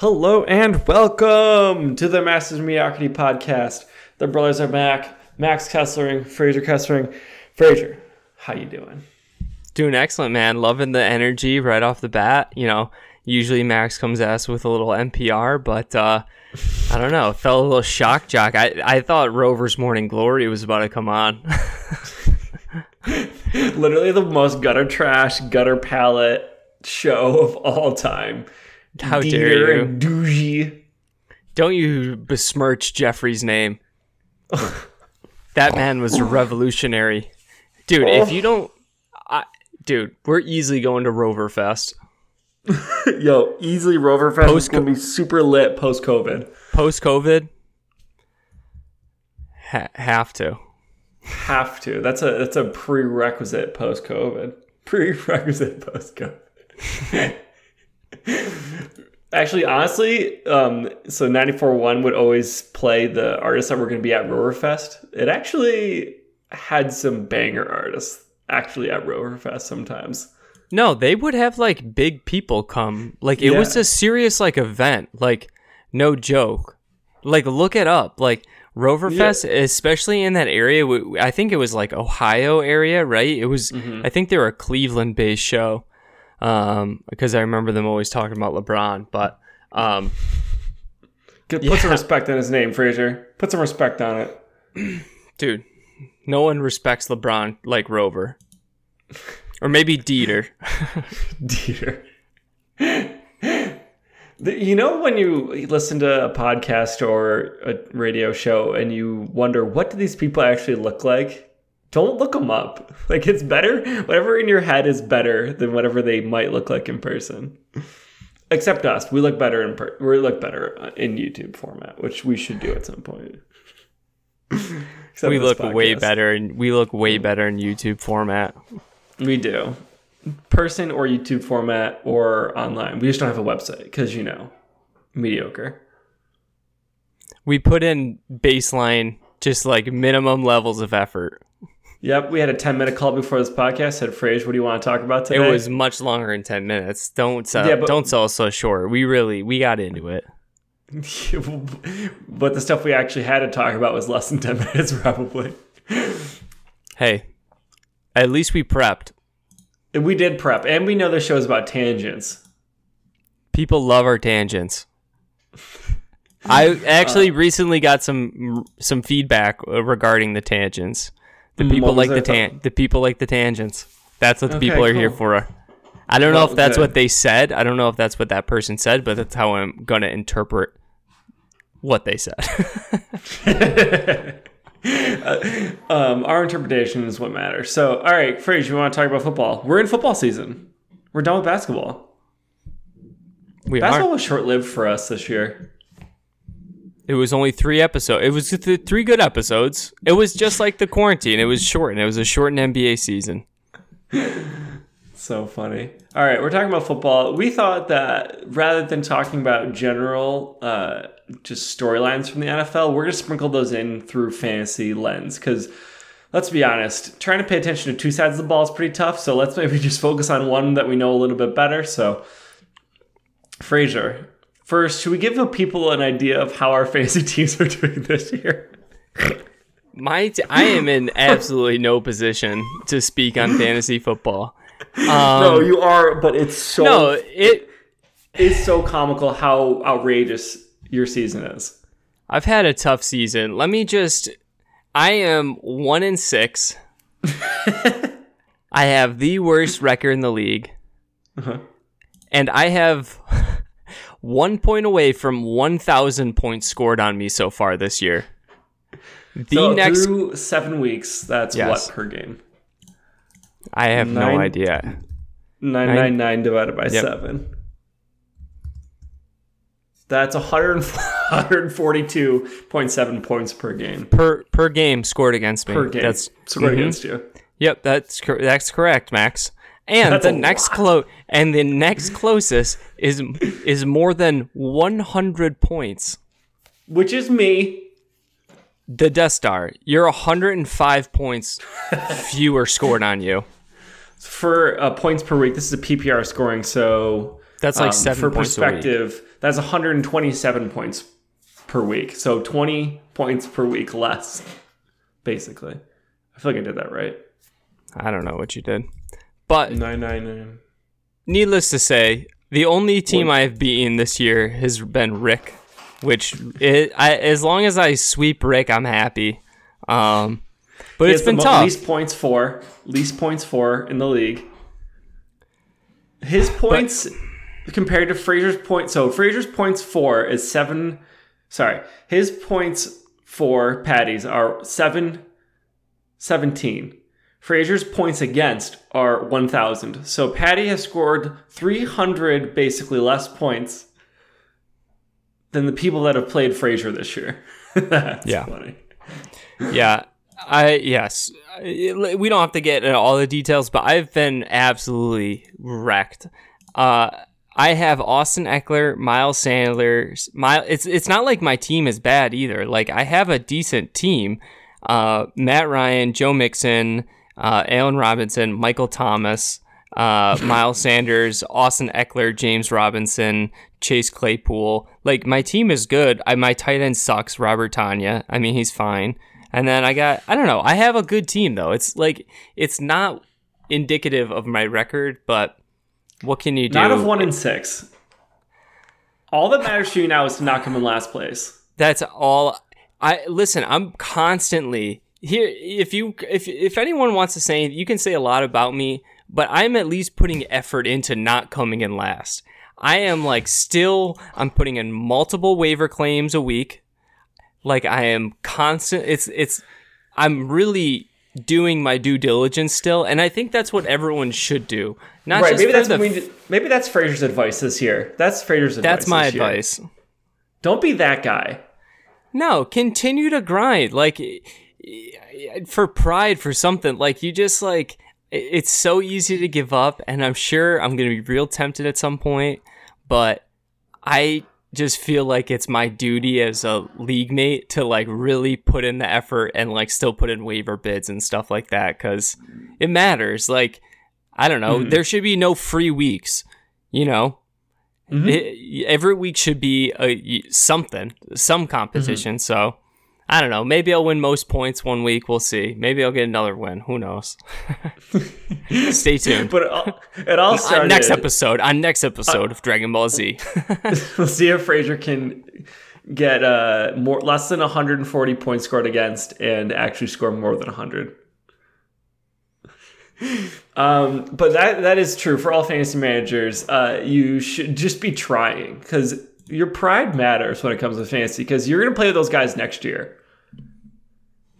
Hello and welcome to the Masters of Mediocrity podcast. The brothers are back. Max Kesslering, Frazer Kesslering. Frazer, how you doing? Doing excellent, man. Loving the energy right off the bat. You know, usually Max comes at us with a little NPR, but uh, I don't know. Felt a little shock jock. I, I thought Rover's Morning Glory was about to come on. Literally the most gutter trash, gutter palette show of all time. How dare you? and Duji. Don't you besmirch Jeffrey's name. that man was revolutionary. Dude, if oh. you don't. I, dude, we're easily going to Rover Fest. Yo, easily Rover Fest is gonna be super lit post COVID. Post COVID, ha- have to. Have to. That's a that's a prerequisite post COVID. Prerequisite post COVID. Actually, honestly, um, so 94.1 would always play the artists that were going to be at Roverfest. It actually had some banger artists actually at Roverfest sometimes. No, they would have like big people come. Like it was a serious like event. Like no joke. Like look it up. Like Roverfest, especially in that area. I think it was like Ohio area, right? It was. Mm-hmm. I think they were a Cleveland-based show. Um, because I remember them always talking about LeBron. But um, Put some respect on his name, Frazer. Put some respect on it. dude, no one respects LeBron like Rover, or maybe Dieter. Dieter. You know when you listen to a podcast or a radio show and you wonder what do these people actually look like? Don't look them up. Like it's better. Whatever in your head is better than whatever they might look like in person. Except us, we look better in per- we look better uh, in YouTube format, which we should do at some point. Except we look way better, and we look way better in YouTube format. We do. Person or YouTube format or online. We just don't have a website because, you know, mediocre. we put in baseline just like minimum levels of effort Yep, we had a 10 minute call before this podcast. Said, Frage, what do you want to talk about today? it was much longer than 10 minutes don't sell Yeah, but- don't sell us so short we really we got into it but the stuff we actually had to talk about was less than 10 minutes, probably. hey at least we prepped we did prep, and we know the show is about tangents. people love our tangents i actually recently got some some feedback uh, regarding the tangents the people like the tan the people like the tangents that's what the Okay, people are here for i don't know if that's what they said i don't know if that's what that person said but that's how i'm gonna interpret what they said Um, our interpretation is what matters. So, all right, Frage, you want to talk about football? We're in football season. We're done with basketball. we Basketball are was short lived for us this year. It was only three episodes. It was th- three good episodes. It was just like the quarantine. It was shortened. It was a shortened NBA season. So funny. All right, we're talking about football. We thought that rather than talking about general, uh, just storylines from the NFL, we're going to sprinkle those in through fantasy lens. Because let's be honest, trying to pay attention to two sides of the ball is pretty tough. So let's maybe just focus on one that we know a little bit better. So, Frazer, first, should we give the people an idea of how our fantasy teams are doing this year? My, t- I am in absolutely no position to speak on fantasy football. no, you are, but it's so No, it. it's so comical how outrageous your season is. I've had a tough season. Let me just. I am one in six. I have the worst record in the league, Uh-huh. and I have one point away from one thousand points scored on me so far this year. The so next, through seven weeks, that's Yes. what per game? I have no idea. Nine nine nine divided by Yep. seven. That's 142.7 points per game. Per per game scored against me. Per game. That's scored mhm. against you. Yep, that's that's correct, Max. And That's the next close and the next closest is is more than 100 points. Which is me. The Death Star, you're 105 points fewer scored on you. For uh, points per week, this is a PPR scoring, so That's like seven for points a week. perspective. That's 127 points per week. So 20 points per week less, basically. I feel like I did that right. I don't know what you did, but Nine nine nine. needless to say, the only team I've beaten this year has been Rick, which it, I, as long as I sweep Rick, I'm happy. Um, but He it's been tough. Least points for, least points for in the league. His points compared to Frazer's points. So Frazer's points for is seven. Sorry, his points for Patty's are seven, 17. Frazer's points against are 1,000. So Patty has scored 300 basically less points than the people that have played Frazier this year. That's Yeah. funny. Yeah, I yes. We don't have to get into all the details, but I've been absolutely wrecked. Uh, I have Austin Ekeler, Miles Sanders. Miles, it's it's not like my team is bad either. Like I have a decent team. Uh, Matt Ryan, Joe Mixon, uh, Allen Robinson, Michael Thomas, uh, Miles Sanders, Austin Ekeler, James Robinson, Chase Claypool. Like my team is good. I my tight end sucks, Robert Tonyan. I mean he's fine. And then I got I don't know. I have a good team though. It's like it's not indicative of my record, but what can you do? Not of one in six. All that matters to you now is to not come in last place. That's all. I listen. I'm constantly here. If you, if if anyone wants to say, you can say a lot about me, but I'm at least putting effort into not coming in last. I am like still. I'm putting in multiple waiver claims a week. Like I am constant. It's it's. I'm really doing my due diligence still, and I think that's what everyone should do. Not right? just Maybe that's the, we, maybe that's frazer's advice this year. That's frazer's advice. that's my this year. advice. Don't be that guy. No, continue to grind. Like for pride, for something. Like you just like it's so easy to give up, and I'm sure I'm gonna be real tempted at some point. But I just feel like it's my duty as a league mate to like really put in the effort and like still put in waiver bids and stuff like that because it matters. Like I don't know, mm-hmm. there should be no free weeks. You know, mm-hmm. it, every week should be a something, some competition. Mm-hmm. So I don't know. Maybe I'll win most points one week. We'll see. Maybe I'll get another win. Who knows? Stay tuned. But it all, it all on started. next episode, on next episode of Dragon Ball Z. We'll see if Frazer can get uh, more less than 140 points scored against and actually score more than 100. Um, but that that is true for all fantasy managers. Uh, you should just be trying because your pride matters when it comes to fantasy because you're going to play with those guys next year.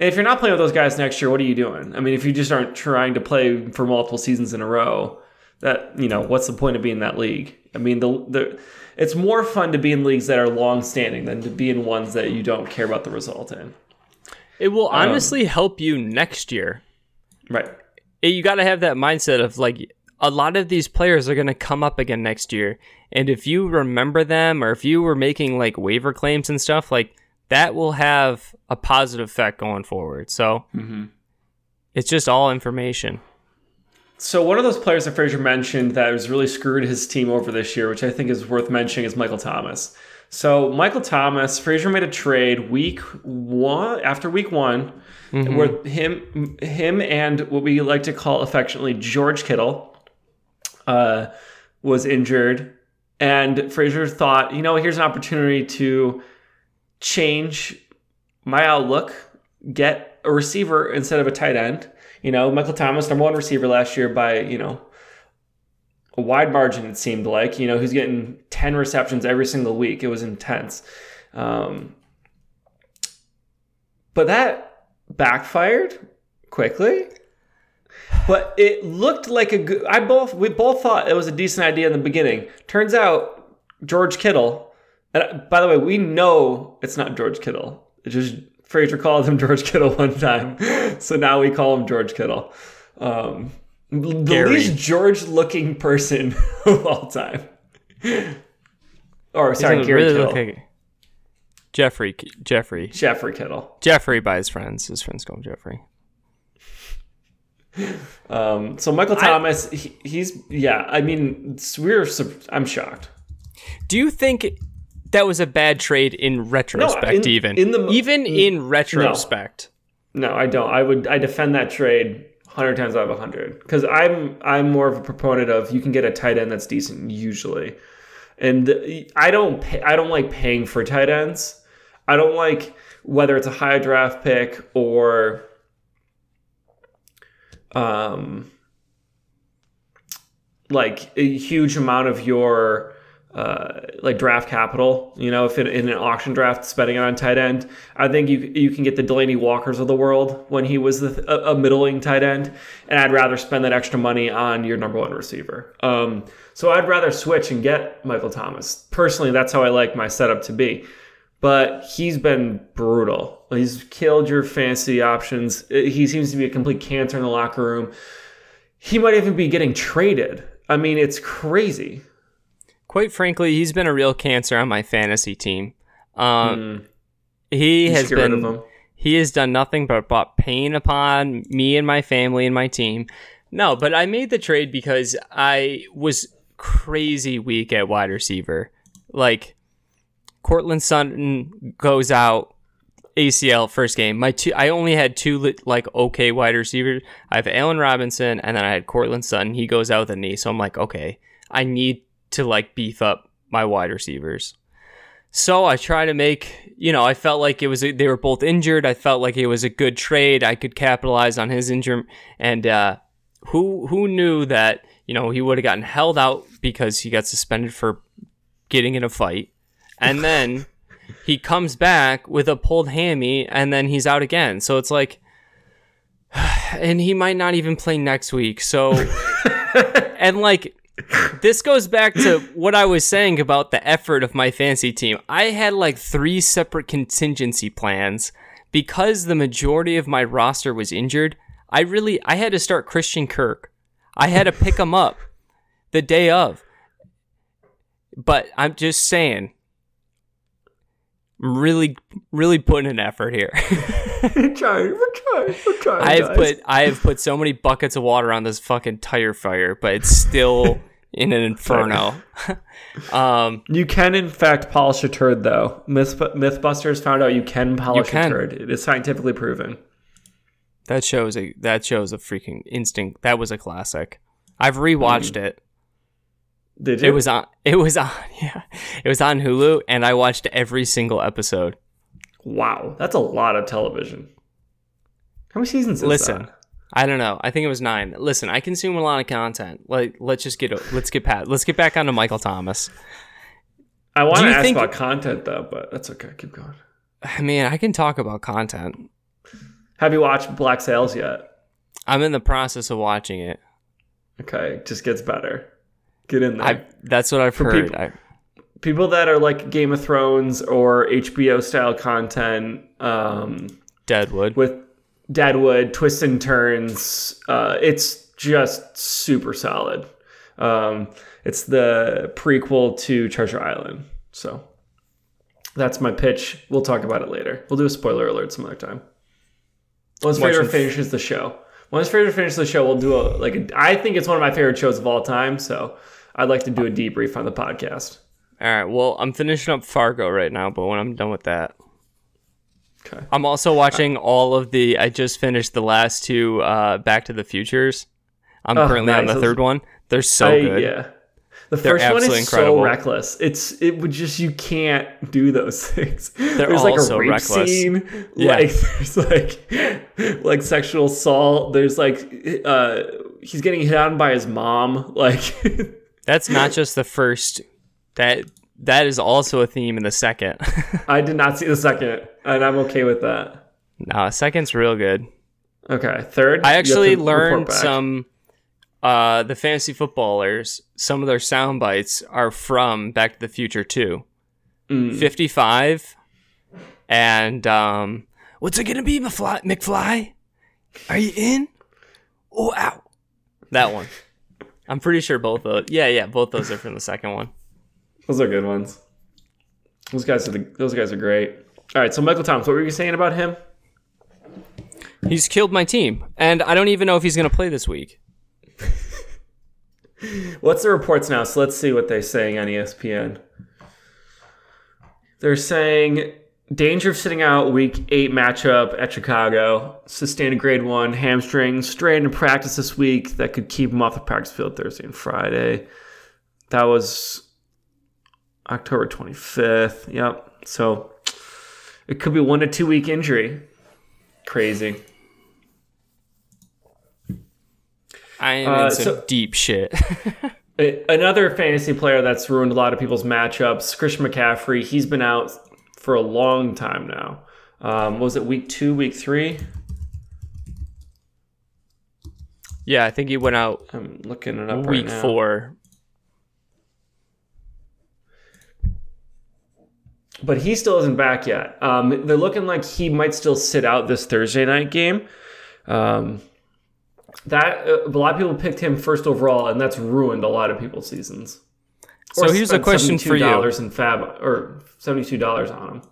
And if you're not playing with those guys next year, what are you doing? I mean, if you just aren't trying to play for multiple seasons in a row, that you know, what's the point of being in that league? I mean, the the it's more fun to be in leagues that are long standing than to be in ones that you don't care about the result in. It will um, honestly help you next year. Right. It- you got to have that mindset of like a lot of these players are going to come up again next year, and if you remember them or if you were making like waiver claims and stuff, like that will have a positive effect going forward. So mm-hmm. it's just all information. So one of those players that Frazer mentioned that has really screwed his team over this year, which I think is worth mentioning, is Michael Thomas. So Michael Thomas, Frazer made a trade week one after week one, mm-hmm. where him him and what we like to call affectionately George Kittle uh, was injured, and Frazier thought, you know, here's an opportunity to change my outlook, get a receiver instead of a tight end. You know, Michael Thomas, number one receiver last year by, you know, a wide margin, it seemed like. You know, he's getting 10 receptions every single week. It was intense. Um, but that backfired quickly. But it looked like a good. I both we both thought it was a decent idea in the beginning. Turns out George Kittle. And by the way, we know it's not George Kittle. It just Frazer called him George Kittle one time, so now we call him George Kittle. Um, the Gary. least George-looking person of all time. Or sorry, Gary really Kittle, like- Jeffrey, Jeffrey, Jeffrey Kittle. Jeffrey by his friends. His friends call him Jeffrey. Um, so Michael Thomas, he, he's yeah. I mean, we're. I'm shocked. Do you think that was a bad trade in retrospect? in- even in the even in retrospect. No, I don't. I would. I defend that trade hundred times out of hundred because I'm. I'm more of a proponent of you can get a tight end that's decent usually, and the- I don't. Pay, I don't like paying for tight ends. I don't like whether it's a high draft pick or um like a huge amount of your uh, like draft capital. You know, if in, in an auction draft, spending it on tight end, I think you you can get the Delanie Walkers of the world when he was the, a, a middling tight end, and I'd rather spend that extra money on your number one receiver. Um, so I'd rather switch and get Michael Thomas. Personally, that's how I like my setup to be. But he's been brutal. He's killed your fantasy options. He seems to be a complete cancer in the locker room. He might even be getting traded. I mean, it's crazy. Quite frankly, he's been a real cancer on my fantasy team. Um, He Just has been him. he has done nothing but brought pain upon me and my family and my team. No, but I made the trade because I was crazy weak at wide receiver. Like Courtland Sutton goes out ACL first game. My two, I only had two like okay wide receivers. I have Allen Robinson and then I had Courtland Sutton. He goes out with a knee, so I'm like, okay, I need to like beef up my wide receivers. So I try to make, you know, I felt like it was a, they were both injured. I felt like it was a good trade. I could capitalize on his injury, and uh, who who knew that you know he would have gotten held out because he got suspended for getting in a fight, and then he comes back with a pulled hammy, and then he's out again. So it's like, and he might not even play next week. So, and like this goes back to what I was saying about the effort of my fantasy team. I had like three separate contingency plans because the majority of my roster was injured. I really I had to start Christian Kirk. I had to pick him up the day of. But I'm just saying I'm really really putting an effort here. We're trying. We're trying. We're trying. I have guys. put I have put so many buckets of water on this fucking tire fire, but it's still in an inferno. um, You can, in fact, polish a turd, though. Myth, Mythbusters found out you can polish can. a turd. It is scientifically proven. that shows a that shows a freaking instinct. That was a classic. I've rewatched it. Did you? It was on. It was on. Yeah, it was on Hulu, and I watched every single episode. wow. That's a lot of television. How many seasons is Listen, that? I don't know. I think it was nine. Listen, I consume a lot of content. Like, let's just get let's get past. Let's get back onto Michael Thomas. I want to ask think- about content, though, but that's okay. Keep going. I mean, I can talk about content. Have you watched Black Sails yet? I'm in the process of watching it. Okay, it just gets better. Get in there. I that's what I've heard. people- I, People that are like Game of Thrones or HBO style content, um, Deadwood. with Deadwood, twists and turns. Uh, it's just super solid. Um, it's the prequel to Treasure Island. So that's my pitch. We'll talk about it later. We'll do a spoiler alert some other time. Once f- finishes the show. Once Frazer finishes the show, we'll do a like. A, I think it's one of my favorite shows of all time. So I'd like to do a debrief on the podcast. All right. Well, I'm finishing up Fargo right now, but when I'm done with that, Okay. I'm also watching all of the. I just finished the last two uh, Back to the Futures. I'm Oh, currently on nice. the third one. They're so I- good. Yeah. The They're first one is incredible. so reckless. It's it would just you can't do those things. there's all like a rape reckless. scene. Yeah. Like there's like like sexual assault. There's like uh he's getting hit on by his mom. Like That's not just the first. That that is also a theme in the second. I did not see the second, and I'm okay with that. no, second's real good. Okay, third. I actually learned some. Uh, the fantasy footballers, some of their sound bites are from Back to the Future too. Mm. 55 and um what's it gonna be McFly, McFly are you in oh ow that one i'm pretty sure both those yeah yeah both those are from the second one Those are good ones. Those guys are the, those guys are great. All right, so Michael Thomas, what were you saying about him? He's killed my team, and I don't even know if he's going to play this week. What's the reports now? So let's see what they're saying on ESPN. They're saying danger of sitting out week eight matchup at Chicago. Sustained a grade one hamstring, strain in practice this week that could keep him off the practice field Thursday and Friday. That was October 25th. Yep. So it could be one to two week injury. Crazy. I am Uh, in some so- deep shit. Another fantasy player that's ruined a lot of people's matchups, Christian McCaffrey. He's been out for a long time now. Um, was it week two, week three? yeah, I think he went out I'm looking it up right week now. four. but he still isn't back yet. Um, they're looking like he might still sit out this Thursday night game. Um, that uh, a lot of people picked him first overall, and that's ruined a lot of people's seasons. So here's a question for you. Dollars in Fab or seventy-two dollars on them.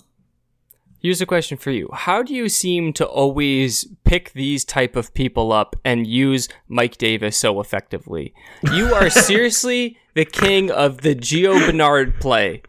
Here's a question for you. How do you seem to always pick these type of people up and use Mike Davis so effectively? You are seriously the king of the Gio Bernard play.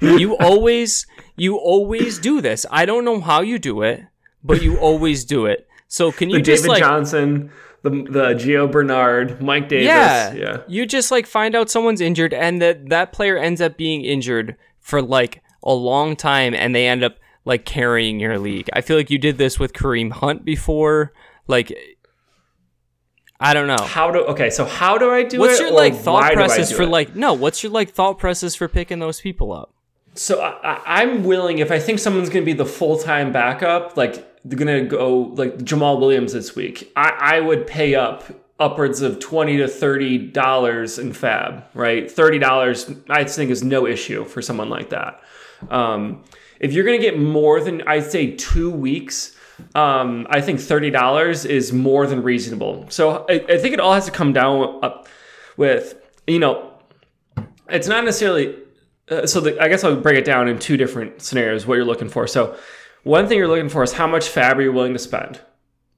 You always you always do this. I don't know how you do it, but you always do it. So can you The just David like Johnson, the the Gio Bernard, Mike Davis. yeah, yeah. You just like find out someone's injured and that that player ends up being injured for like a long time and they end up like carrying your league. I feel like you did this with Kareem Hunt before. Like I don't know. How do okay? So how do I do What's it? What's your like thought process for it? like no, what's your like thought process for picking those people up? So I, I'm willing if I think someone's going to be the full time backup, like they're going to go like Jamaal Williams this week. I, I would pay up upwards of twenty to thirty dollars in Fab. Right, thirty dollars I think is no issue for someone like that. Um, if you're going to get more than I'd say two weeks. Um, I think thirty dollars is more than reasonable. So I, I think it all has to come down up with you know it's not necessarily uh, so the, I guess I'll break it down in two different scenarios what you're looking for. So one thing you're looking for is how much fab are you willing to spend.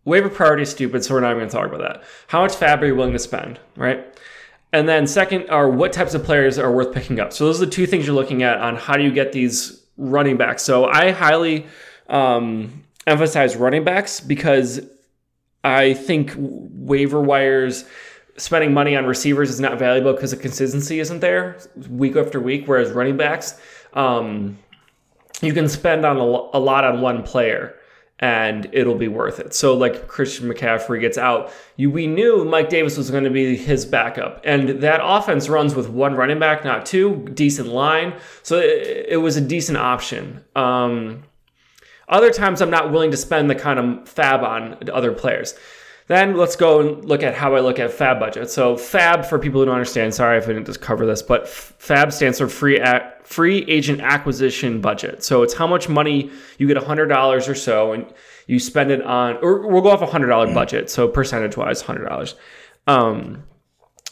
Waiver priority is stupid, so we're not even going to talk about that. How much fab are you willing to spend, right? And then second are what types of players are worth picking up. So those are the two things you're looking at on how do you get these running backs. So I highly um, emphasize running backs because I think waiver wires spending money on receivers is not valuable because the consistency isn't there week after week. Whereas running backs, um, you can spend on a, a lot on one player and it'll be worth it. So like Christian McCaffrey gets out, you we knew Mike Davis was going to be his backup, and that offense runs with one running back, not two. Decent line, so it, it was a decent option. Um, other times, I'm not willing to spend the kind of fab on other players. Then let's go and look at how I look at fab budget. So fab, for people who don't understand, sorry if I didn't just cover this, but fab stands for free free agent acquisition budget. So it's how much money you get hundred dollars or so, and you spend it on, or we'll go off a hundred dollar budget. So percentage wise, hundred dollars. Um,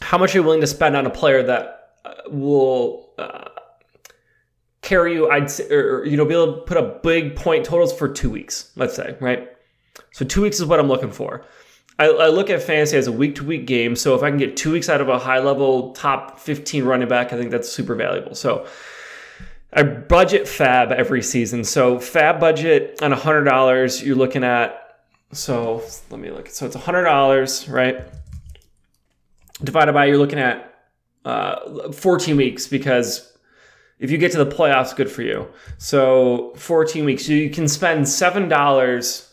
how much are you willing to spend on a player that uh, will uh, carry you? I'd say, or you know, be able to put up big point totals for two weeks. Let's say, right? So two weeks is what I'm looking for. I, I look at fantasy as a week to week game. So if I can get two weeks out of a high level top 15 running back, I think that's super valuable. So I budget fab every season. So fab budget on $100, you're looking at, so let me look. So it's $100, right? Divided by, you're looking at uh, 14 weeks because if you get to the playoffs, good for you. So 14 weeks, you can spend $7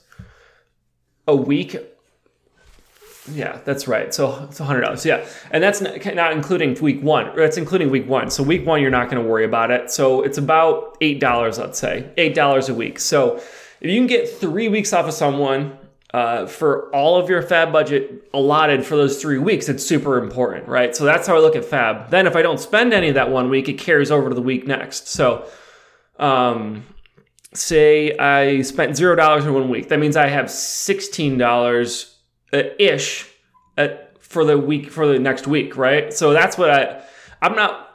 a week yeah, that's right. So it's hundred dollars. Yeah, and that's not, including week one. That's including week one. So week one, you're not going to worry about it. So it's about eight dollars, let's say, eight dollars a week. So if you can get three weeks off of someone uh, for all of your fab budget allotted for those three weeks, it's super important, right? So that's how I look at fab. Then if I don't spend any of that one week, it carries over to the week next. So, um, say I spent zero dollars in one week, that means I have sixteen dollars ish at, for the week for the next week, right? So that's what I I'm not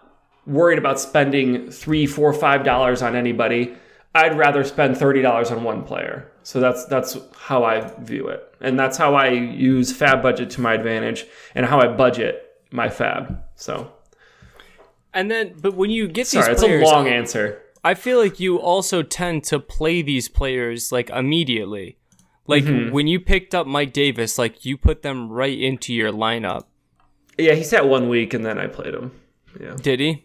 worried about spending three, four, five dollars on anybody. I'd rather spend thirty dollars on one player. So that's that's how I view it, and that's how I use fab budget to my advantage, and how I budget my fab. So And then, but when you get sorry, these it's players, a long answer. I feel like you also tend to play these players like immediately. Like Mm-hmm. when you picked up Mike Davis, like you put them right into your lineup. Yeah, he sat one week, and then I played him. Yeah. Did he?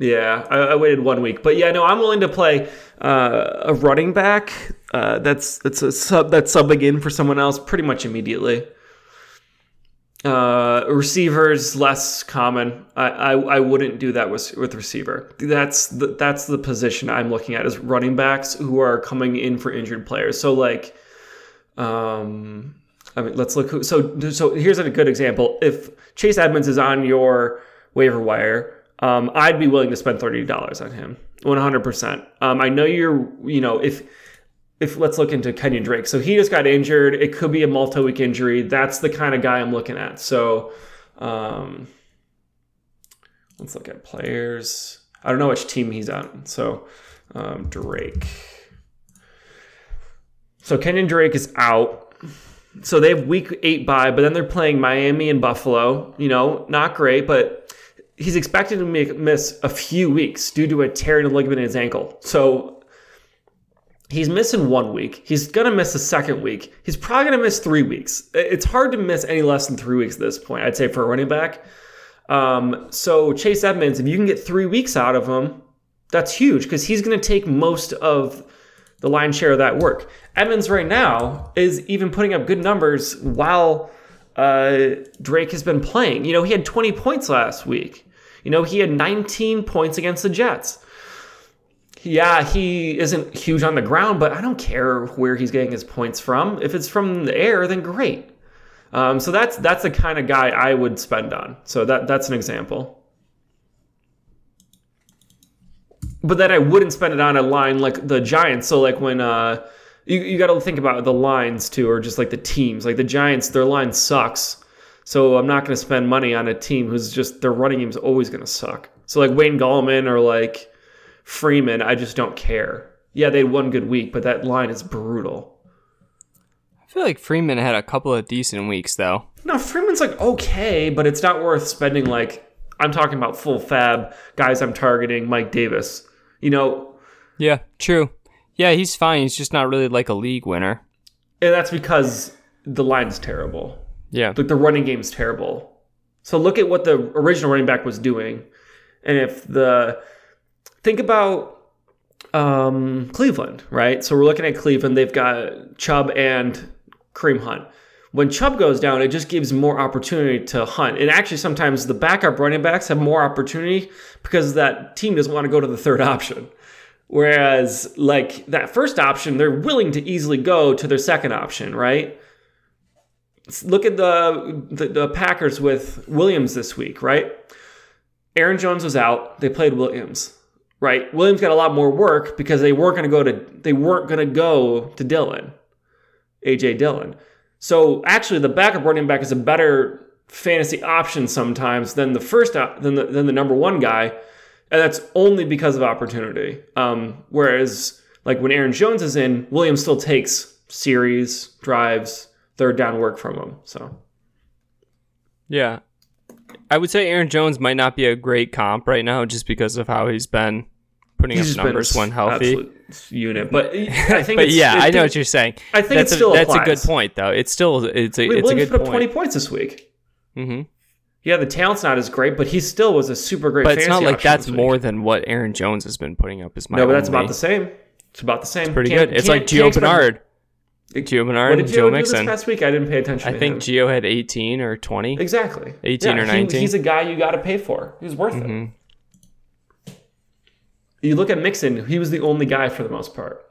Yeah, I, I waited one week, but yeah, no, I'm willing to play uh, a running back. Uh, that's that's a sub that's subbing in for someone else pretty much immediately. Uh, receivers less common. I, I, I wouldn't do that with with receiver. That's the that's the position I'm looking at is running backs who are coming in for injured players. So like, um, I mean, let's look. Who, so so here's a good example. If Chase Edmonds is on your waiver wire, um, I'd be willing to spend thirty dollars on him, one hundred percent. Um, I know you're, you know, if if let's look into Kenyon Drake. So he just got injured. It could be a multi-week injury. That's the kind of guy I'm looking at. So um, let's look at players. I don't know which team he's on. So um, Drake. So Kenyon Drake is out. So they have week eight bye, but then they're playing Miami and Buffalo. You know, not great, but he's expected to make, miss a few weeks due to a tear in the ligament in his ankle. So he's missing one week. He's gonna miss the second week. He's probably gonna miss three weeks. It's hard to miss any less than three weeks at this point. I'd say for a running back. Um, so Chase Edmonds, if you can get three weeks out of him, that's huge because he's gonna take most of the lion's share of that work. Edmonds right now is even putting up good numbers while uh, Drake has been playing. You know, he had 20 points last week. You know, he had 19 points against the Jets. Yeah, he isn't huge on the ground, but I don't care where he's getting his points from. If it's from the air, then great. Um, so that's that's the kind of guy I would spend on. So that that's an example. But then I wouldn't spend it on a line like the Giants. So like when uh, you you got to think about the lines too, or just like the teams. Like the Giants, their line sucks. So I'm not going to spend money on a team who's just their running game is always going to suck. So like Wayne Gallman or like Freeman, I just don't care. Yeah, they had one good week, but that line is brutal. I feel like Freeman had a couple of decent weeks though. No, Freeman's like okay, but it's not worth spending like I'm talking about full fab guys I'm targeting, Mike Davis. You know, Yeah, true. Yeah, he's fine. He's just not really like a league winner. and that's because the line's terrible. Yeah. Like the running game's terrible. So look at what the original running back was doing. And if the think about um, Cleveland, right? So we're looking at Cleveland. They've got Chubb and Kareem Hunt. When Chubb goes down, it just gives more opportunity to Hunt. And actually, sometimes the backup running backs have more opportunity because that team doesn't want to go to the third option. Whereas, like that first option, they're willing to easily go to their second option, right? Look at the, the, the Packers with Williams this week, right? Aaron Jones was out. They played Williams, right? Williams got a lot more work because they weren't going to go to they weren't going to go to Dillon, AJ Dillon. So actually, the backup running back is a better fantasy option sometimes than the first than the, than the number one guy, and that's only because of opportunity. Um, whereas like when Aaron Jones is in, Williams still takes series, drives, third down work from him. So Yeah. I would say Aaron Jones might not be a great comp right now just because of how he's been putting he's up numbers when healthy. unit. But I think, But it's, yeah, I know what you're saying. I think that's it still a, that's a good point though. It's still it's a Wait, it's a good put up 20 points this week. Mm-hmm. Yeah, the talent's not as great, but he still was a super great. But it's not like that's more than what Aaron Jones has been putting up. Is my No, but that's only- about the same. It's about the same. pretty Can't- good. It's like Gio Bernard. Gio Bernard and Joe do this Mixon. past week? I didn't pay attention. I think him. Gio had 18 or 20. exactly 18 or he- 19. he's a guy you got to pay for. He's worth Mm-hmm. it. You look at Mixon; he was the only guy for the most part.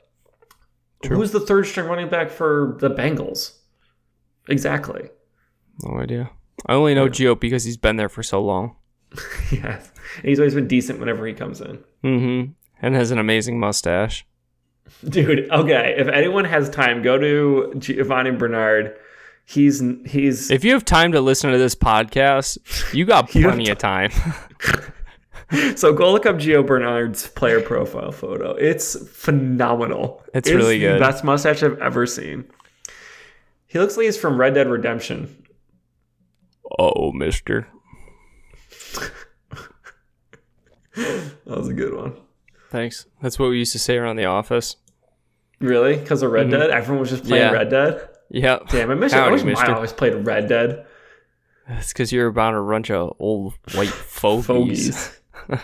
Who's the third string running back for the Bengals? Exactly. No idea. I only know Gio because he's been there for so long. yes, and he's always been decent whenever he comes in. Mm-hmm. And has an amazing mustache. Dude, okay. If anyone has time, go to Giovani Bernard. He's he's If you have time to listen to this podcast, you got plenty of time. so go look up Gio Bernard's player profile photo. It's phenomenal. It's really the good. best mustache I've ever seen. He looks like he's from Red Dead Redemption. Oh, Mister. That was a good one. Thanks. That's what we used to say around the office. Really? Because of Red Dead? Everyone was just playing Mm-hmm. Yeah. Red Dead? Yeah. Damn, I miss I wish mister. I always played Red Dead. It's because you're about a bunch of old white fogies. Fogies.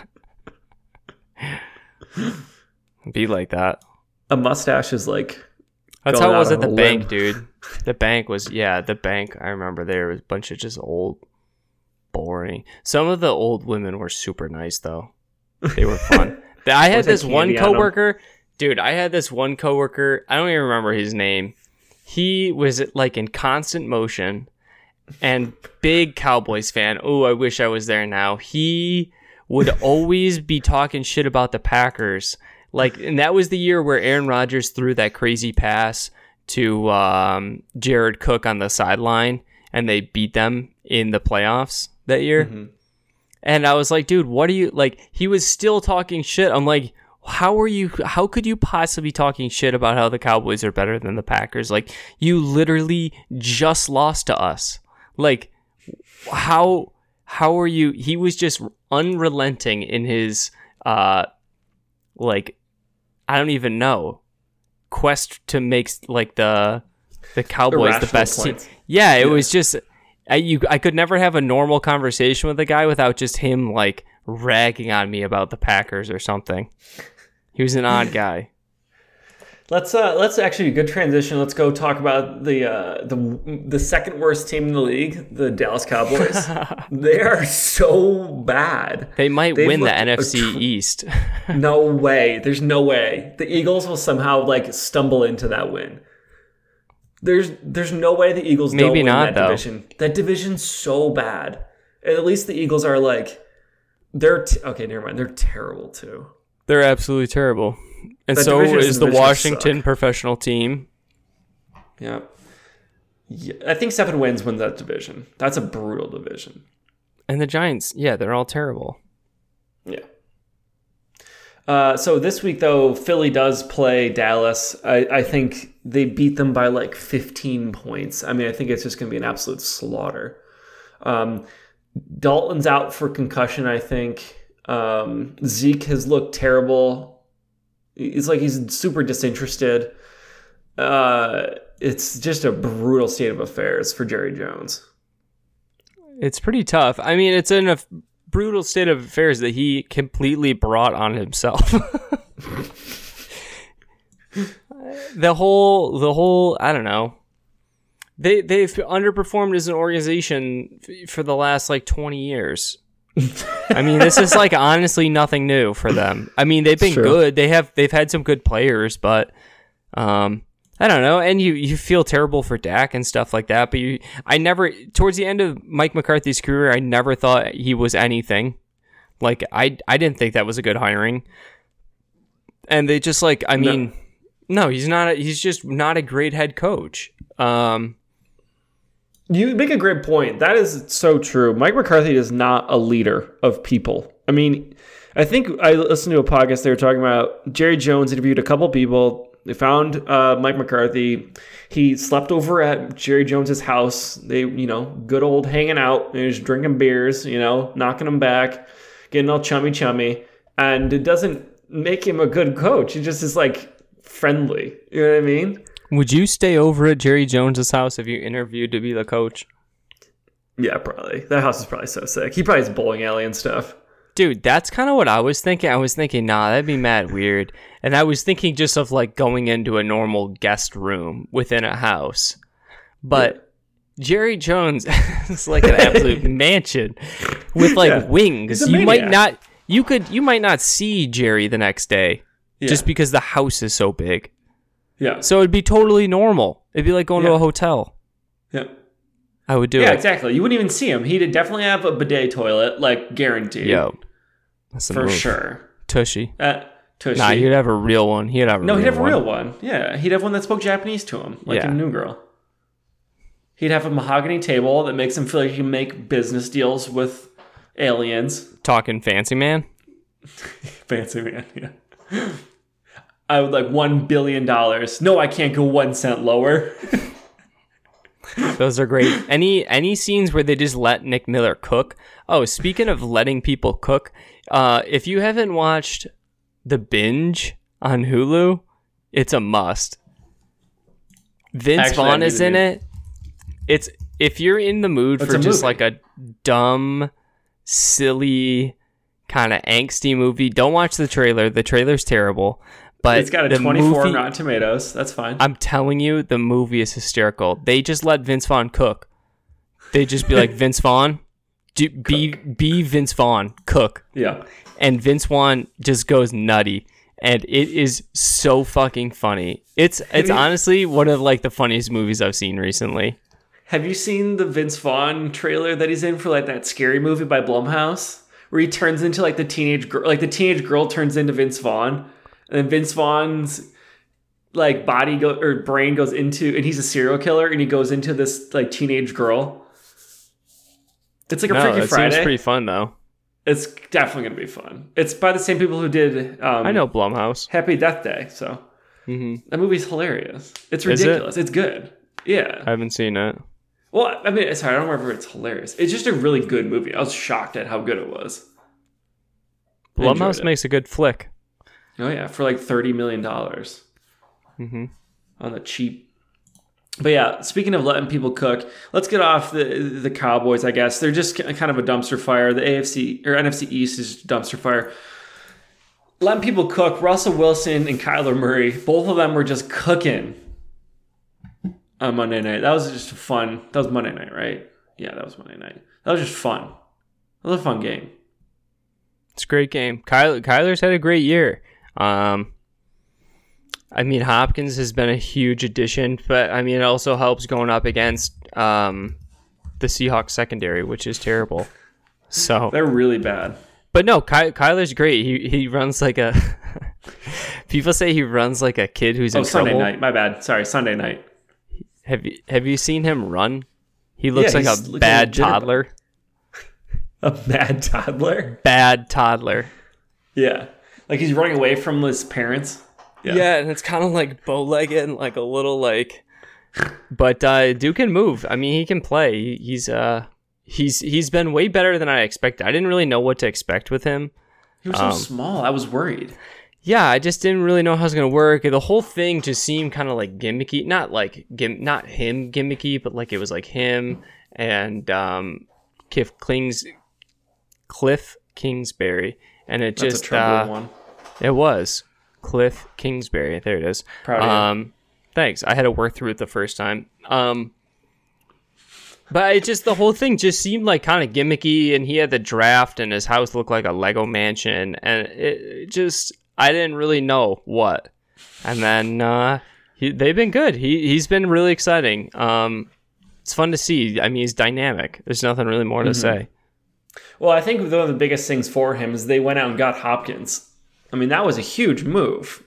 Be like that. A mustache is like That's how it was at the bank, limb. dude. The bank was yeah, the bank. I remember there was a bunch of just old, boring. Some of the old women were super nice though. They were fun. I had this one candy on 'em. coworker, dude. I had this one coworker. I don't even remember his name. He was like in constant motion, and big Cowboys fan. Oh, I wish I was there now. He would always be talking shit about the Packers. Like, and that was the year where Aaron Rodgers threw that crazy pass to um, Jared Cook on the sideline, and they beat them in the playoffs that year. Mm-hmm. And I was like, dude, what are you like? He was still talking shit. I'm like, how are you? How could you possibly be talking shit about how the Cowboys are better than the Packers? Like, you literally just lost to us. Like, how how are you? He was just unrelenting in his uh, like, I don't even know quest to make like the the Cowboys the best team. Yeah, it was just I you I could never have a normal conversation with a guy without just him like ragging on me about the Packers or something. He was an odd guy. Let's uh let's actually a good transition. Let's go talk about the uh the the second worst team in the league, the Dallas Cowboys. they are so bad. They might They've win the NFC atro- East. No way. There's no way. The Eagles will somehow like stumble into that win. There's there's no way the Eagles don't Maybe win not, that though. division. That division's so bad. At least the Eagles are like they're t- okay. Never mind. They're terrible too. They're absolutely terrible. And That so is the Washington professional team. Yeah. yeah. I think seven wins wins that division. That's a brutal division. And the Giants, yeah, they're all terrible. Yeah. Uh, so this week though, Philly does play Dallas. I, I think they beat them by like 15 points. I mean, I think it's just going to be an absolute slaughter. Um, Dalton's out for concussion. I think um, Zeke has looked terrible. It's like he's super disinterested. Uh, it's just a brutal state of affairs for Jerry Jones. It's pretty tough. I mean, it's in a brutal state of affairs that he completely brought on himself. the whole, the whole, I don't know. They they've underperformed as an organization for the last like twenty years. I mean, this is like honestly nothing new for them. I mean, they've been good. They have they've had some good players, but um, I don't know. And you you feel terrible for Dak and stuff like that. But you, I never towards the end of Mike McCarthy's career, I never thought he was anything. Like I I didn't think that was a good hiring. And they just like I No. mean, no, he's not. A, he's just not a great head coach. Um, You make a great point. That is so true. Mike McCarthy is not a leader of people. I mean, I think I listened to a podcast. They were talking about Jerry Jones interviewed a couple people. They found uh, Mike McCarthy. He slept over at Jerry Jones's house. They, you know, good old hanging out. They was drinking beers. You know, knocking him back, getting all chummy chummy. And it doesn't make him a good coach. He just is like friendly. You know what I mean? Would you stay over at Jerry Jones's house if you interviewed to be the coach? Yeah, probably. That house is probably so sick. He probably has bowling alley and stuff. Dude, that's kind of what I was thinking. I was thinking, nah, that'd be mad weird. And I was thinking just of like going into a normal guest room within a house. But Jerry Jones is like an absolute mansion with like Yeah. wings. You might not you could you might not see Jerry the next day just because the house is so big. Yeah. So it'd be totally normal. It'd be like going to a hotel. Yeah. I would do Yeah, it. Yeah, exactly. You wouldn't even see him. He'd definitely have a bidet toilet, like guaranteed. Yeah. For move. sure. Tushy. Uh, Tushy. Nah, he'd have a real one. He'd have a no, real he'd have a one. real one. Yeah, he'd have one that spoke Japanese to him, like Yeah. in New Girl. He'd have a mahogany table that makes him feel like he can make business deals with aliens. Talking fancy man. Fancy man, yeah. I would like one billion dollars. No, I can't go one cent lower. Those are great. Any any scenes where they just let Nick Miller cook? Oh, speaking of letting people cook, uh, if you haven't watched The Binge on Hulu, it's a must. Vince Actually, Vaughn is in it. It's if you're in the mood It's for just movie. like a dumb, silly, kind of angsty movie, don't watch the trailer. The trailer's terrible. But it's got a 24 movie- Rotten Tomatoes. That's fine. I'm telling you, the movie is hysterical. They just let Vince Vaughn cook. They just be like, Vince Vaughn, do, be be Vince Vaughn, cook, yeah. and Vince Vaughn just goes nutty, and it is so fucking funny. It's it's you- honestly one of like the funniest movies I've seen recently. Have you seen the Vince Vaughn trailer that he's in for like that scary movie by Blumhouse, where he turns into like the teenage girl, like the teenage girl turns into Vince Vaughn, and then Vince Vaughn's like body go or brain goes into, and he's a serial killer, and he goes into this like teenage girl. It's like a No, Freaky it Friday. seems pretty fun though. it's definitely gonna be fun. It's by the same people who did um, I know Blumhouse. Happy Death Day, so hmm that movie's hilarious. It's Is it? ridiculous. It's good. Yeah. I haven't seen it. Well, I mean, sorry, I don't remember if it's hilarious. It's just a really good movie. I was shocked at how good it was. Blumhouse makes a good flick. Oh yeah, for like thirty million dollars hmm on the cheap. But yeah, speaking of letting people cook, let's get off the the Cowboys. I guess they're just kind of a dumpster fire. The AFC or NFC East is a dumpster fire. Letting people cook. Russell Wilson and Kyler Murray, both of them were just cooking on Monday night. That was just fun. That was Monday night, right? Yeah, that was Monday night. That was just fun. That was a fun game. It's a great game. Kyler, Kyler's had a great year. Um, I mean, Hopkins has been a huge addition, but I mean, it also helps going up against um, the Seahawks secondary, which is terrible. So, They're really bad. but no, Ky- Kyler's great. He he runs like a. People say he runs like a kid who's Oh, in Sunday trouble. night. My bad. Sorry, Sunday night. Have you have you seen him run? He looks Yeah, like a bad toddler. A bad toddler. Bad toddler. Yeah, like he's running away from his parents. Yeah, and it's kind of like bow legged and like a little like. But uh, Duke can move. I mean, he can play. He's uh, he's he's been way better than I expected. I didn't really know what to expect with him. He was so Um, small. I was worried. Yeah, I just didn't really know how it was gonna work. The whole thing just seemed kind of like gimmicky. Not like gim- not him gimmicky, but like it was like him and um, Cliff Klings, Cliff Kingsbury, and it That's just uh, one. It was Cliff Kingsbury. There it is. Proud of you. um, thanks. I had to work through it the first time. Um, but it just the whole thing just seemed like kind of gimmicky, and he had the draft, and his house looked like a Lego mansion, and it, it just I didn't really know what. And then uh, he, they've been good. He he's been really exciting. Um, it's fun to see. I mean, he's dynamic. There's nothing really more to Mm-hmm. say. Well, I think one of the biggest things for him is they went out and got Hopkins. I mean, that was a huge move.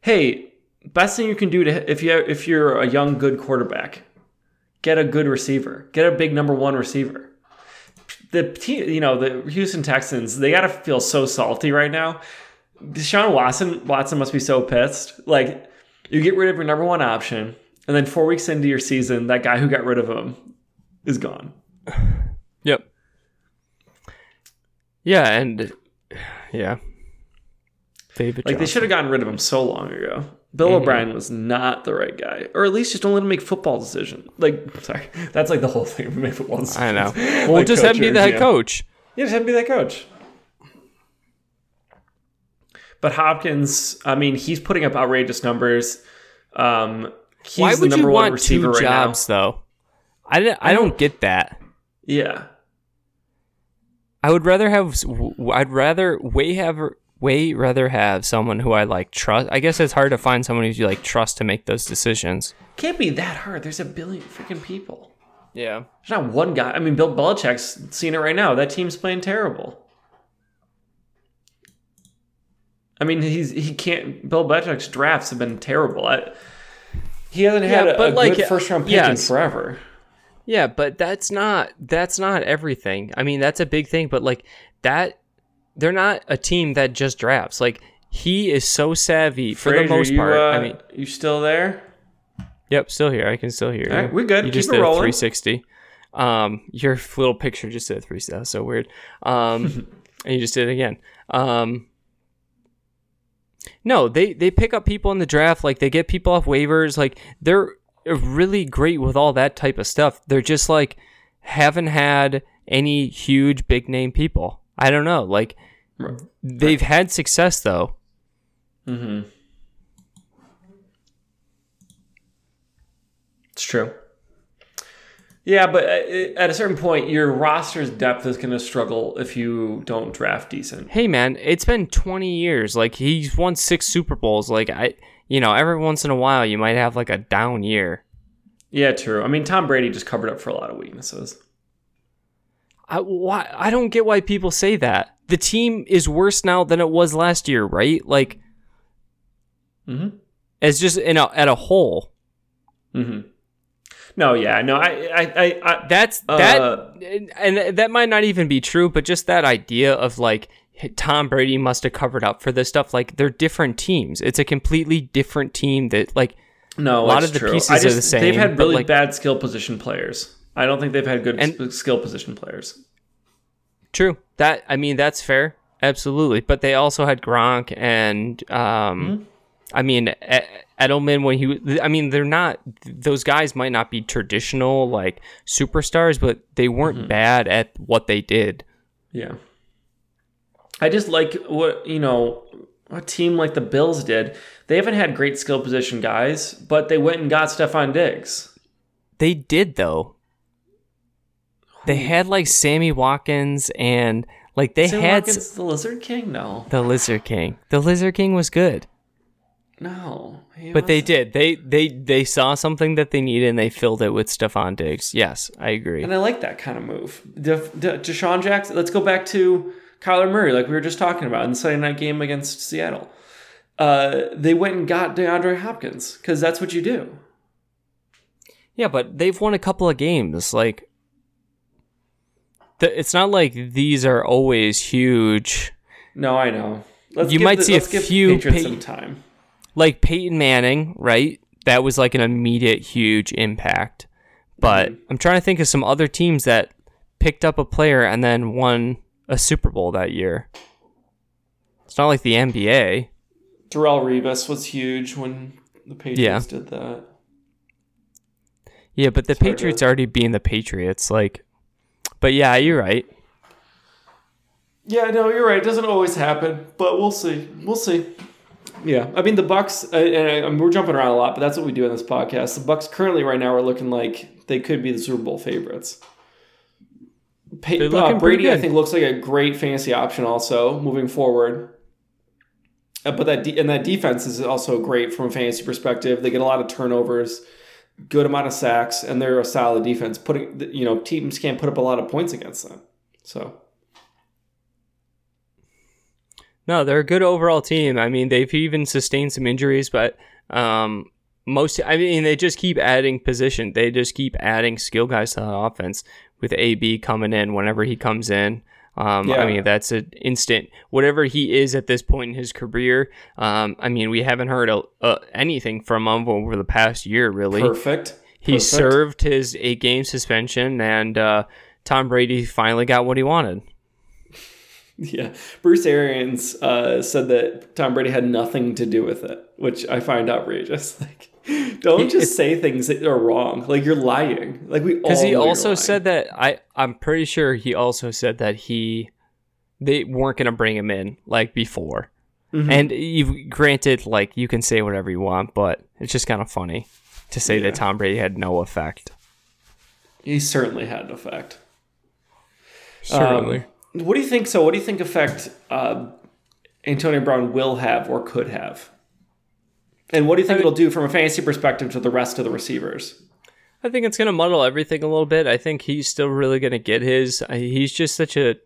Hey, best thing you can do to if you if you're a young good quarterback, get a good receiver, get a big number one receiver. The team, you know, the Houston Texans, they got to feel so salty right now. Deshaun Watson, Watson must be so pissed. Like, you get rid of your number one option, and then four weeks into your season, that guy who got rid of him is gone. Yeah, and yeah. David Like they should have gotten rid of him so long ago. Bill Mm-hmm. O'Brien was not the right guy, or at least just don't let him make football decisions. Like, sorry, that's like the whole thing. Make football decisions. I know. Well, Like just have him be the head GM. coach. Yeah, just have him be that coach. But Hopkins, I mean, he's putting up outrageous numbers. Um, he's Why the would number you one want receiver two right jobs though? I I don't get that. Yeah, I would rather have. I'd rather way have way rather have someone who I like trust. I guess it's hard to find someone who you like trust to make those decisions. can't be that hard. There's a billion freaking people. Yeah. There's not one guy. I mean, Bill Belichick's seen it right now. That team's playing terrible. I mean, he's he can't. Bill Belichick's drafts have been terrible. I, he hasn't had a, a like, good first round pick yes. in forever. Yeah, but that's not that's not everything. I mean, that's a big thing, but like that they're not a team that just drafts. Like he is so savvy for the most you, part. uh, I mean, you still there? yep, still here. I can still hear All you. right, we're good. You Keep just it did a 360. Um, your little picture just did a 360. That was so weird. Um, and you just did it again. Um, no, they they pick up people in the draft. Like they get people off waivers. Like they're really great with all that type of stuff. They're just like haven't had any huge big name people. I don't know. Like Right. they've had success though. Mm-hmm. It's true. Yeah, but uh, at a certain point, your roster's depth is going to struggle if you don't draft decent. Hey man, it's been 20 years. Like he's won 6 Super Bowls. Like I you know, every once in a while you might have like a down year. Yeah, true. I mean, Tom Brady just covered up for a lot of weaknesses. I why I don't get why people say that. The team is worse now than it was last year, right? Like Mm-hmm. as just in a at a whole. Mm-hmm. No, yeah, no, I, I, I, I That's Uh, that and that might not even be true, but just that idea of like Tom Brady must have covered up for this stuff. Like they're different teams. It's a completely different team that like no, a lot of the true. pieces I are the same, They've had really like- bad skill position players. I don't think they've had good And- skill position players. True. That I mean that's fair. Absolutely. But they also had Gronk and um I mean Edelman when he I mean they're not those guys might not be traditional like superstars but they weren't bad at what they did. Yeah. I just like what, you know, a team like the Bills did. They haven't had great skill position guys, but they went and got Stefon Diggs. They did though. They had like Sammy Watkins and like they Sam had Watkins, s- the Lizard King? No. the Lizard King. The Lizard King was good. No. But they wasn't. did. They they they saw something that they needed and they filled it with Stefon Diggs. Yes, I agree. And I like that kind of move. De- De- DeSean Jackson, let's go back to Kyler Murray, like we were just talking about in the Sunday night game against Seattle. Uh, they went and got DeAndre Hopkins because that's what you do. Yeah, but they've won a couple of games. Like, the, it's not like these are always huge. No, I know. Let's You give might the- see a few Patriots pa- some time. Like Peyton Manning, right? That was like an immediate huge impact. But I'm trying to think of some other teams that picked up a player and then won a Super Bowl that year. It's not like the NBA. Darrelle Revis was huge when the Patriots did that. Yeah, but the to- Patriots already being the Patriots, like. But yeah, you're right. Yeah, no, you're right. It doesn't always happen, but we'll see. We'll see. Yeah, I mean the Bucks. And I, we're jumping around a lot, but that's what we do in this podcast. The Bucks currently, right now, are looking like they could be the Super Bowl favorites. Uh, Brady, I think, looks like a great fantasy option. Also, moving forward. Uh, but that de- and that defense is also great from a fantasy perspective. They get a lot of turnovers, good amount of sacks, and they're a solid defense. Putting you know teams can't put up a lot of points against them. So No, they're a good overall team. I mean, they've even sustained some injuries, but um, most, I mean, they just keep adding position. They just keep adding skill guys to the offense with AB coming in whenever he comes in. Um, Yeah. I mean, that's an instant. Whatever he is at this point in his career, um, I mean, we haven't heard a, uh, anything from him over the past year, really. perfect. He Perfect. served his eight game suspension, and uh, Tom Brady finally got what he wanted. Yeah, Bruce Arians uh, said that Tom Brady had nothing to do with it, which I find outrageous. Like, don't just say things that are wrong. Like you're lying. Like we all. Because he also said that I I'm pretty sure he also said that he they weren't gonna bring him in like before. Mhm. And you granted, like you can say whatever you want, but it's just kind of funny to say Yeah. that Tom Brady had no effect. he certainly had an effect. Certainly. Um, what do you think? So, what do you think effect uh, Antonio Brown will have or could have? And what do you think I mean- it'll do from a fantasy perspective to the rest of the receivers? I think it's gonna muddle everything a little bit. I think he's still really gonna get his. He's just such a,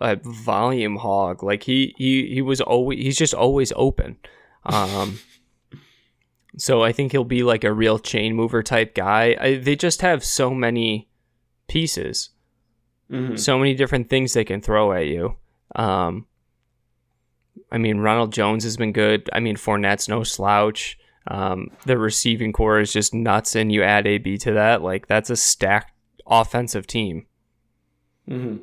a volume hog. Like he he he was always he's just always open. Um, so I think he'll be like a real chain mover type guy. I, they just have so many pieces, Mhm. so many different things they can throw at you. Um, I mean, Ronald Jones has been good. I mean, Fournette's no slouch. Um, the receiving corps is just nuts, and you add AB to that, like that's a stacked offensive team. Mm-hmm.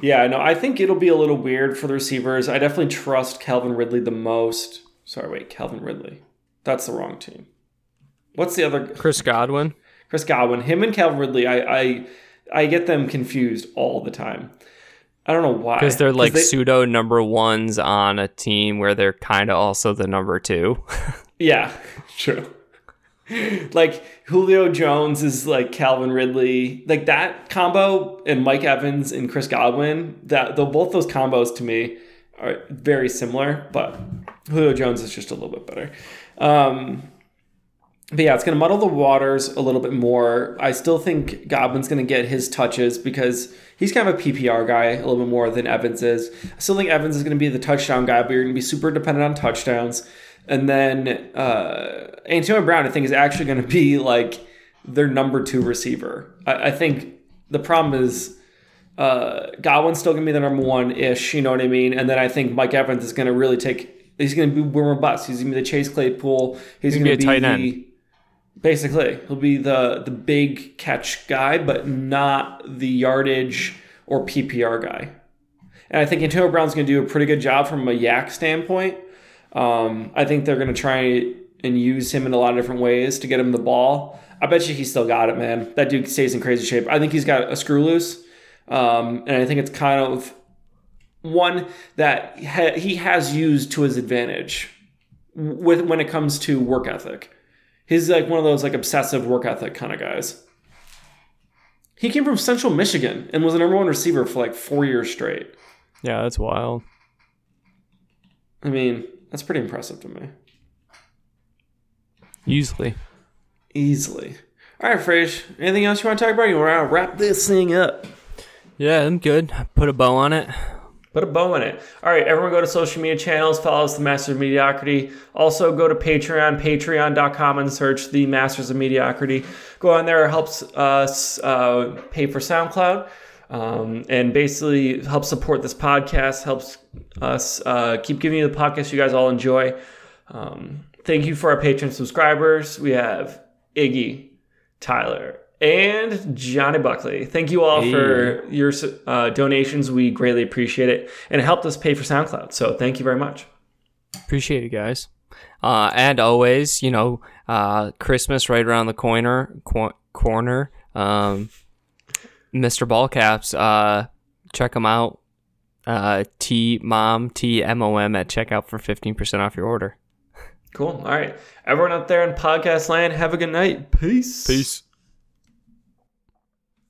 Yeah, no, I think it'll be a little weird for the receivers. I definitely trust Calvin Ridley the most. Sorry, wait, Calvin Ridley. That's the wrong team. What's the other? Chris Godwin. Chris Godwin. Him and Calvin Ridley. I I, I get them confused all the time. I don't know why. Because they're like they, pseudo number ones on a team where they're kind of also the number two. yeah, true. like Julio Jones is like Calvin Ridley, like that combo, and Mike Evans and Chris Godwin. That though both those combos to me are very similar, but Julio Jones is just a little bit better. Um, but yeah, it's going to muddle the waters a little bit more. I still think Godwin's going to get his touches because he's kind of a PPR guy a little bit more than Evans is. I still think Evans is going to be the touchdown guy, but you're going to be super dependent on touchdowns. And then uh, Antonio Brown, I think, is actually going to be like their number two receiver. I, I think the problem is uh, Godwin's still going to be the number one ish, you know what I mean? And then I think Mike Evans is going to really take, he's going to be more bust. He's going to be the Chase Claypool. He's going to be, be the, end. Basically, he'll be the the big catch guy, but not the yardage or PPR guy. And I think Antonio Brown's going to do a pretty good job from a YAC standpoint. Um, I think they're going to try and use him in a lot of different ways to get him the ball. I bet you he's still got it, man. That dude stays in crazy shape. I think he's got a screw loose, um, and I think it's kind of one that he has used to his advantage with when it comes to work ethic. He's like one of those like obsessive work ethic kind of guys. He came from Central Michigan and was the number one receiver for like four years straight. Yeah, that's wild. I mean, that's pretty impressive to me. Easily. Easily. All right, Frage. Anything else you want to talk about? You want to wrap this thing up? Yeah, I'm good. Put a bow on it. Put a bow in it. All right, everyone go to social media channels, follow us, The Masters of Mediocrity. Also go to Patreon, patreon.com, and search The Masters of Mediocrity. Go on there, helps us uh, pay for SoundCloud um, and basically help support this podcast, helps us uh, keep giving you the podcast you guys all enjoy. Um, thank you for our Patreon subscribers. We have Iggy, Tyler, and Johnny Buckley. Thank you all hey. for your uh, donations. We greatly appreciate it, and it helped us pay for SoundCloud. So thank you very much. Appreciate it, guys. Uh, and always, you know, uh, Christmas right around the corner. Qu- corner. Um, Mr. Ballcaps, uh, check them out. Uh, T mom T M O M at checkout for fifteen percent off your order. Cool. All right, everyone out there in podcast land, have a good night. Peace. Peace.